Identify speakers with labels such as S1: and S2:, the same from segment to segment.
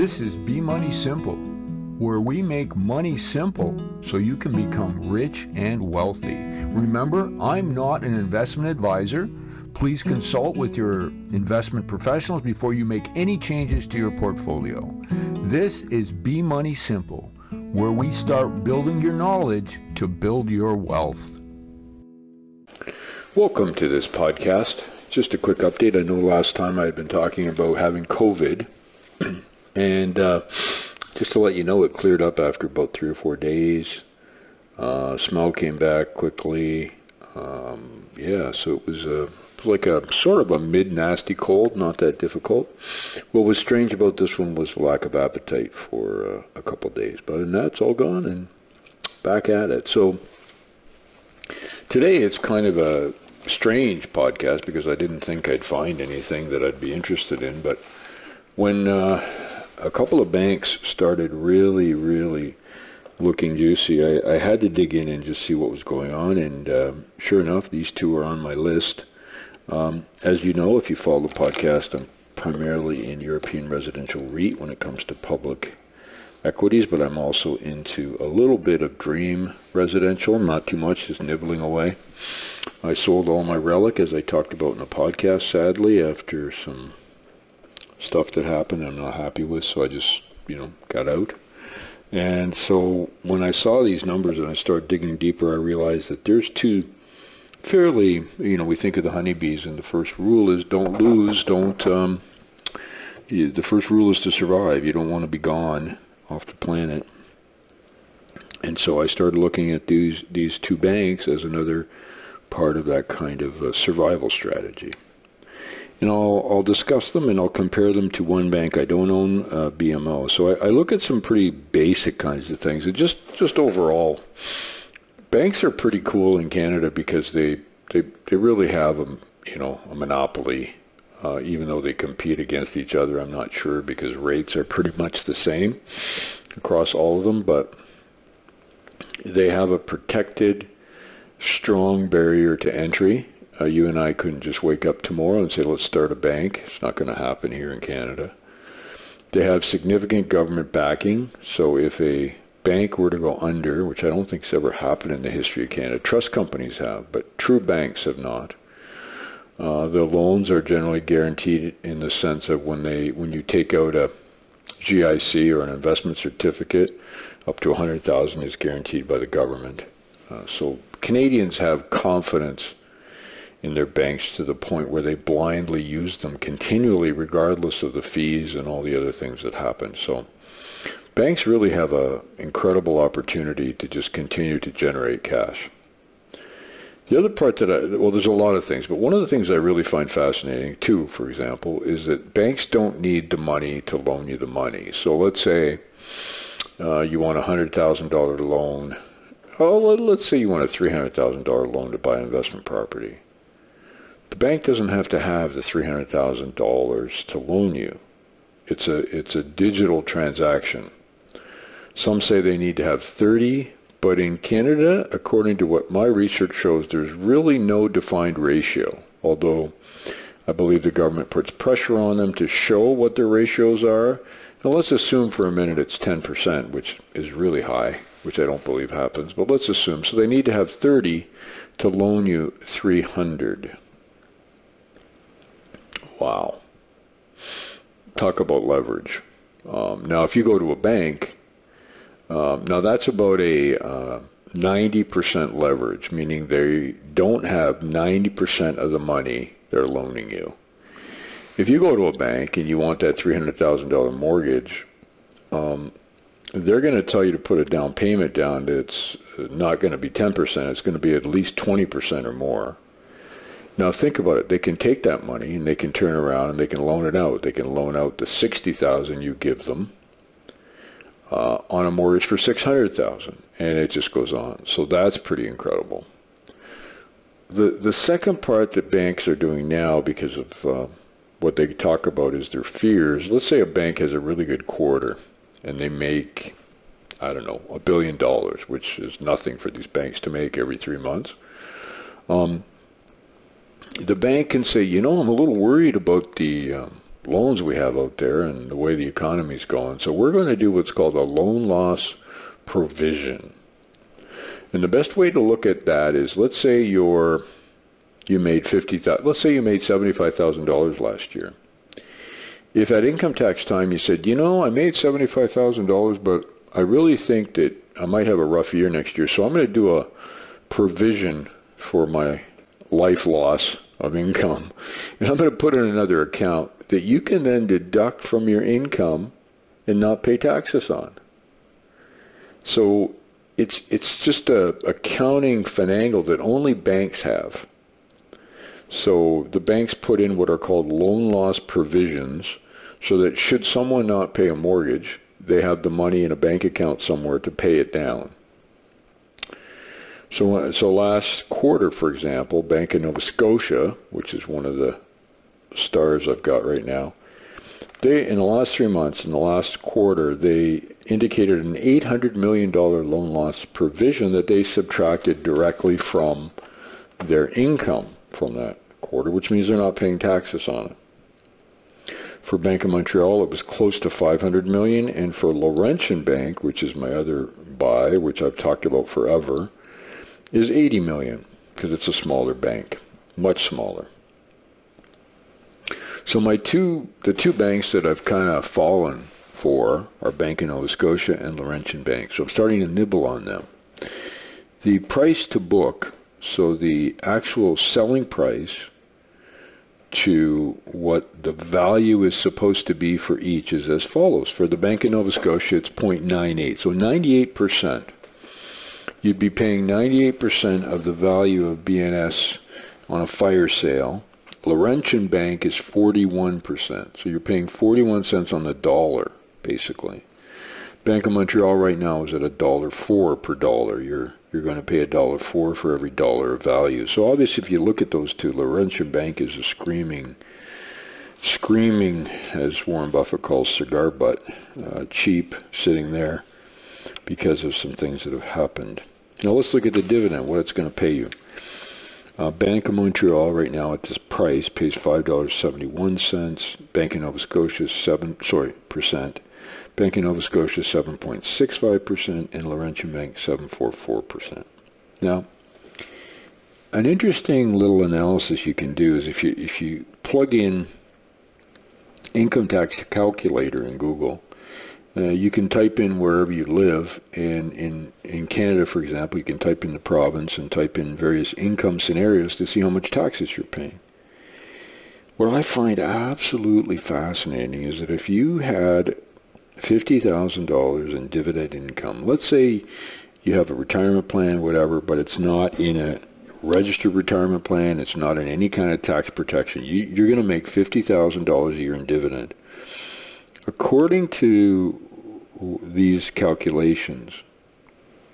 S1: This is Be Money Simple, where we make money simple so you can become rich and wealthy. Remember, I'm not an investment advisor. Please consult with your investment professionals before you make any changes to your portfolio. This is Be Money Simple, where we start building your knowledge to build your wealth. Welcome to this podcast. Just a quick update. I know last time I had been talking about having COVID, and uh, just to let you know, it cleared up after about three or four days. Uh, smell came back quickly. Um, yeah, so it was a like a sort of a mid-nasty cold, not that difficult. What was strange about this one was lack of appetite for uh, a couple days, but in that, it's all gone and back at it. So today it's kind of a strange podcast because I didn't think I'd find anything that I'd be interested in, but when uh, a couple of banks started really, really looking juicy. I, I, had to dig in and just see what was going on, and um, sure enough, these two are on my list. Um, as you know, if you follow the podcast, I'm primarily in European residential REIT when it comes to public equities, but I'm also into a little bit of dream residential, not too much, just nibbling away. I sold all my relic, as I talked about in the podcast, sadly, after some stuff that happened I'm not happy with, so I just, you know, got out. And so when I saw these numbers and I started digging deeper, I realized that there's two fairly, you know, we think of the honeybees, and the first rule is don't lose, don't, um, the first rule is to survive. You don't want to be gone off the planet. And so I started looking at these, these two banks as another part of that kind of uh, survival strategy and I'll, I'll discuss them and I'll compare them to one bank I don't own, uh, BMO. So I, I, look at some pretty basic kinds of things. And just, just overall, banks are pretty cool in Canada because they, they, they really have a, you know, a monopoly. Uh, even though they compete against each other, I'm not sure because rates are pretty much the same across all of them, but they have a protected, strong barrier to entry uh, you and I couldn't just wake up tomorrow and say, let's start a bank. It's not going to happen here in Canada. They have significant government backing. So if a bank were to go under, which I don't think has ever happened in the history of Canada, trust companies have, but true banks have not. Uh, the loans are generally guaranteed in the sense of when they when you take out a GIC or an investment certificate, up to 100,000 is guaranteed by the government. Uh, so Canadians have confidence in their banks to the point where they blindly use them continually regardless of the fees and all the other things that happen. So banks really have an incredible opportunity to just continue to generate cash. The other part that I, well, there's a lot of things, but one of the things I really find fascinating too, for example, is that banks don't need the money to loan you the money. So let's say uh, you want a $100,000 loan. Oh, let's say you want a $300,000 loan to buy investment property. The bank doesn't have to have the $300,000 to loan you. It's a, it's a digital transaction. Some say they need to have 30, but in Canada, according to what my research shows, there's really no defined ratio, although I believe the government puts pressure on them to show what their ratios are. Now let's assume for a minute it's 10%, which is really high, which I don't believe happens, but let's assume. So they need to have 30 to loan you 300. Wow. Talk about leverage. Um, now, if you go to a bank, um, now that's about a uh, 90% leverage, meaning they don't have 90% of the money they're loaning you. If you go to a bank and you want that $300,000 mortgage, um, they're going to tell you to put a down payment down that's not going to be 10%. It's going to be at least 20% or more. Now think about it. They can take that money and they can turn around and they can loan it out. They can loan out the 60000 you give them uh, on a mortgage for 600000 and it just goes on. So that's pretty incredible. The, the second part that banks are doing now because of uh, what they talk about is their fears. Let's say a bank has a really good quarter and they make, I don't know, a billion dollars, which is nothing for these banks to make every three months. Um, the bank can say, you know, I'm a little worried about the um, loans we have out there and the way the economy's going. So we're going to do what's called a loan loss provision. And the best way to look at that is, let's say you're you made fifty let's say you made seventy-five thousand dollars last year. If at income tax time you said, you know, I made seventy-five thousand dollars, but I really think that I might have a rough year next year, so I'm going to do a provision for my life loss of income, and I'm going to put in another account that you can then deduct from your income and not pay taxes on. So it's it's just a accounting finagle that only banks have. So the banks put in what are called loan loss provisions so that should someone not pay a mortgage, they have the money in a bank account somewhere to pay it down. So, uh, so last quarter, for example, Bank of Nova Scotia, which is one of the stars I've got right now, they in the last three months, in the last quarter, they indicated an $800 million loan loss provision that they subtracted directly from their income from that quarter, which means they're not paying taxes on it. For Bank of Montreal, it was close to 500 million, and for Laurentian Bank, which is my other buy, which I've talked about forever, is 80 million because it's a smaller bank, much smaller. So my two, the two banks that I've kind of fallen for are Bank of Nova Scotia and Laurentian Bank. So I'm starting to nibble on them. The price to book so the actual selling price to what the value is supposed to be for each is as follows. For the Bank of Nova Scotia, it's 0.98. So 98%. You'd be paying 98% of the value of BNS on a fire sale. Laurentian Bank is 41%. So you're paying 41 cents on the dollar, basically. Bank of Montreal right now is at a dollar four per dollar. You're you're going to pay a dollar four for every dollar of value. So obviously, if you look at those two, Laurentian Bank is a screaming, screaming, as Warren Buffett calls cigar butt, uh, cheap, sitting there because of some things that have happened. Now let's look at the dividend, what it's going to pay you. Uh, Bank of Montreal right now at this price pays five dollars seventy one cents. Bank of Nova Scotia seven sorry percent. Bank of Nova Scotia 7.65% and Laurentian Bank 7.44%. Now, an interesting little analysis you can do is if you if you plug in income tax calculator in Google, uh, you can type in wherever you live, and in in Canada, for example, you can type in the province and type in various income scenarios to see how much taxes you're paying. What I find absolutely fascinating is that if you had $50,000 in dividend income. Let's say you have a retirement plan, whatever, but it's not in a registered retirement plan. It's not in any kind of tax protection. You, you're going to make $50,000 a year in dividend. According to these calculations,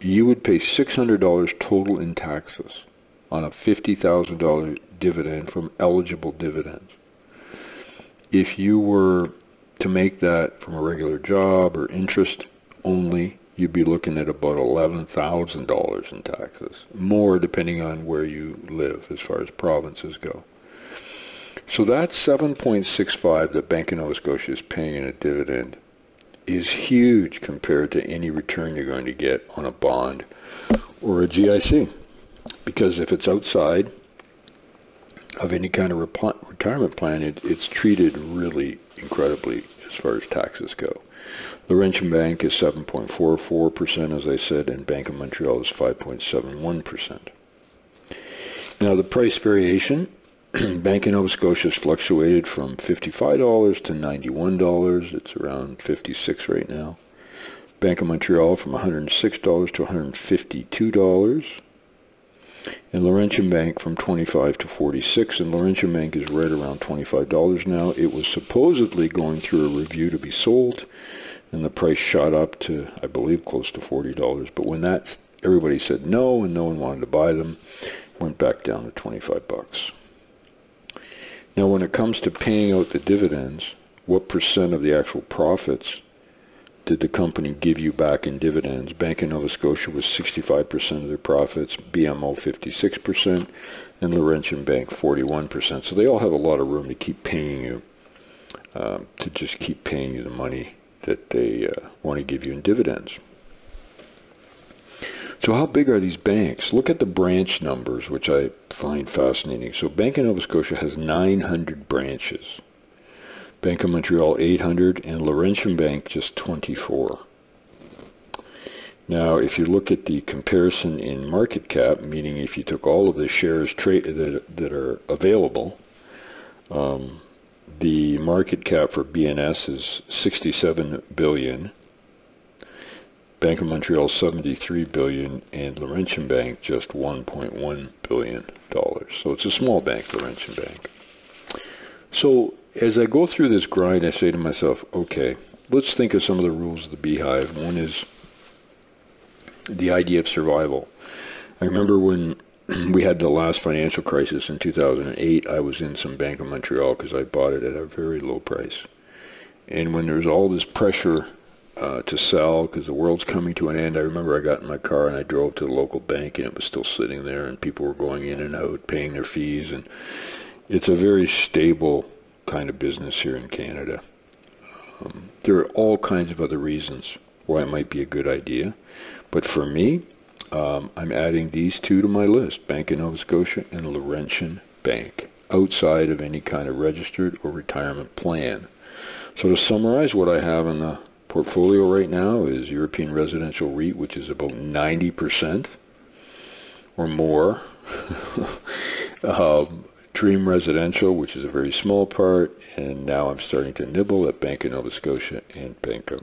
S1: you would pay $600 total in taxes on a $50,000 dividend from eligible dividends. If you were to make that from a regular job or interest only, you'd be looking at about $11,000 in taxes, more depending on where you live as far as provinces go. So that 7.65 that Bank of Nova Scotia is paying in a dividend is huge compared to any return you're going to get on a bond or a GIC. Because if it's outside of any kind of retirement plan, it, it's treated really incredibly as far as taxes go. Laurentian Bank is 7.44%, as I said, and Bank of Montreal is 5.71%. Now, the price variation, Bank of Nova Scotia fluctuated from $55 to $91. It's around 56 right now. Bank of Montreal from $106 to $152 and Laurentian Bank from 25 to 46 and Laurentian Bank is right around $25 now. It was supposedly going through a review to be sold and the price shot up to I believe close to $40 but when that everybody said no and no one wanted to buy them went back down to 25 bucks. Now when it comes to paying out the dividends what percent of the actual profits did the company give you back in dividends? Bank of Nova Scotia was 65% of their profits, BMO 56%, and Laurentian Bank 41%. So they all have a lot of room to keep paying you um, to just keep paying you the money that they uh, want to give you in dividends. So how big are these banks? Look at the branch numbers, which I find fascinating. So Bank of Nova Scotia has 900 branches. Bank of Montreal 800 and Laurentian Bank just 24. Now, if you look at the comparison in market cap, meaning if you took all of the shares trade that, that are available, um, the market cap for BNS is 67 billion, Bank of Montreal 73 billion, and Laurentian Bank just 1.1 billion dollars. So it's a small bank, Laurentian Bank. So as I go through this grind, I say to myself, okay, let's think of some of the rules of the beehive. One is the idea of survival. I remember when we had the last financial crisis in 2008, I was in some Bank of Montreal because I bought it at a very low price. And when there was all this pressure uh, to sell because the world's coming to an end, I remember I got in my car and I drove to the local bank and it was still sitting there and people were going in and out paying their fees. And it's a very stable kind of business here in Canada. Um, there are all kinds of other reasons why it might be a good idea. But for me, um, I'm adding these two to my list, Bank of Nova Scotia and Laurentian Bank, outside of any kind of registered or retirement plan. So to summarize, what I have in the portfolio right now is European Residential REIT, which is about 90% or more. um, Dream Residential, which is a very small part, and now I'm starting to nibble at Bank of Nova Scotia and Bank of,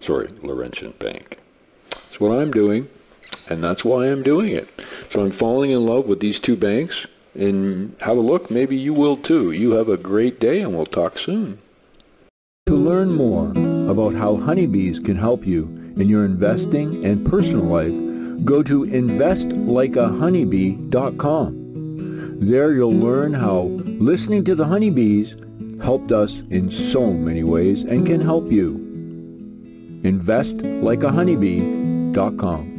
S1: sorry, Laurentian Bank. That's what I'm doing, and that's why I'm doing it. So I'm falling in love with these two banks, and have a look. Maybe you will too. You have a great day, and we'll talk soon.
S2: To learn more about how honeybees can help you in your investing and personal life, go to investlikeahoneybee.com. There you'll learn how listening to the honeybees helped us in so many ways and can help you. InvestLikeAhoneybee.com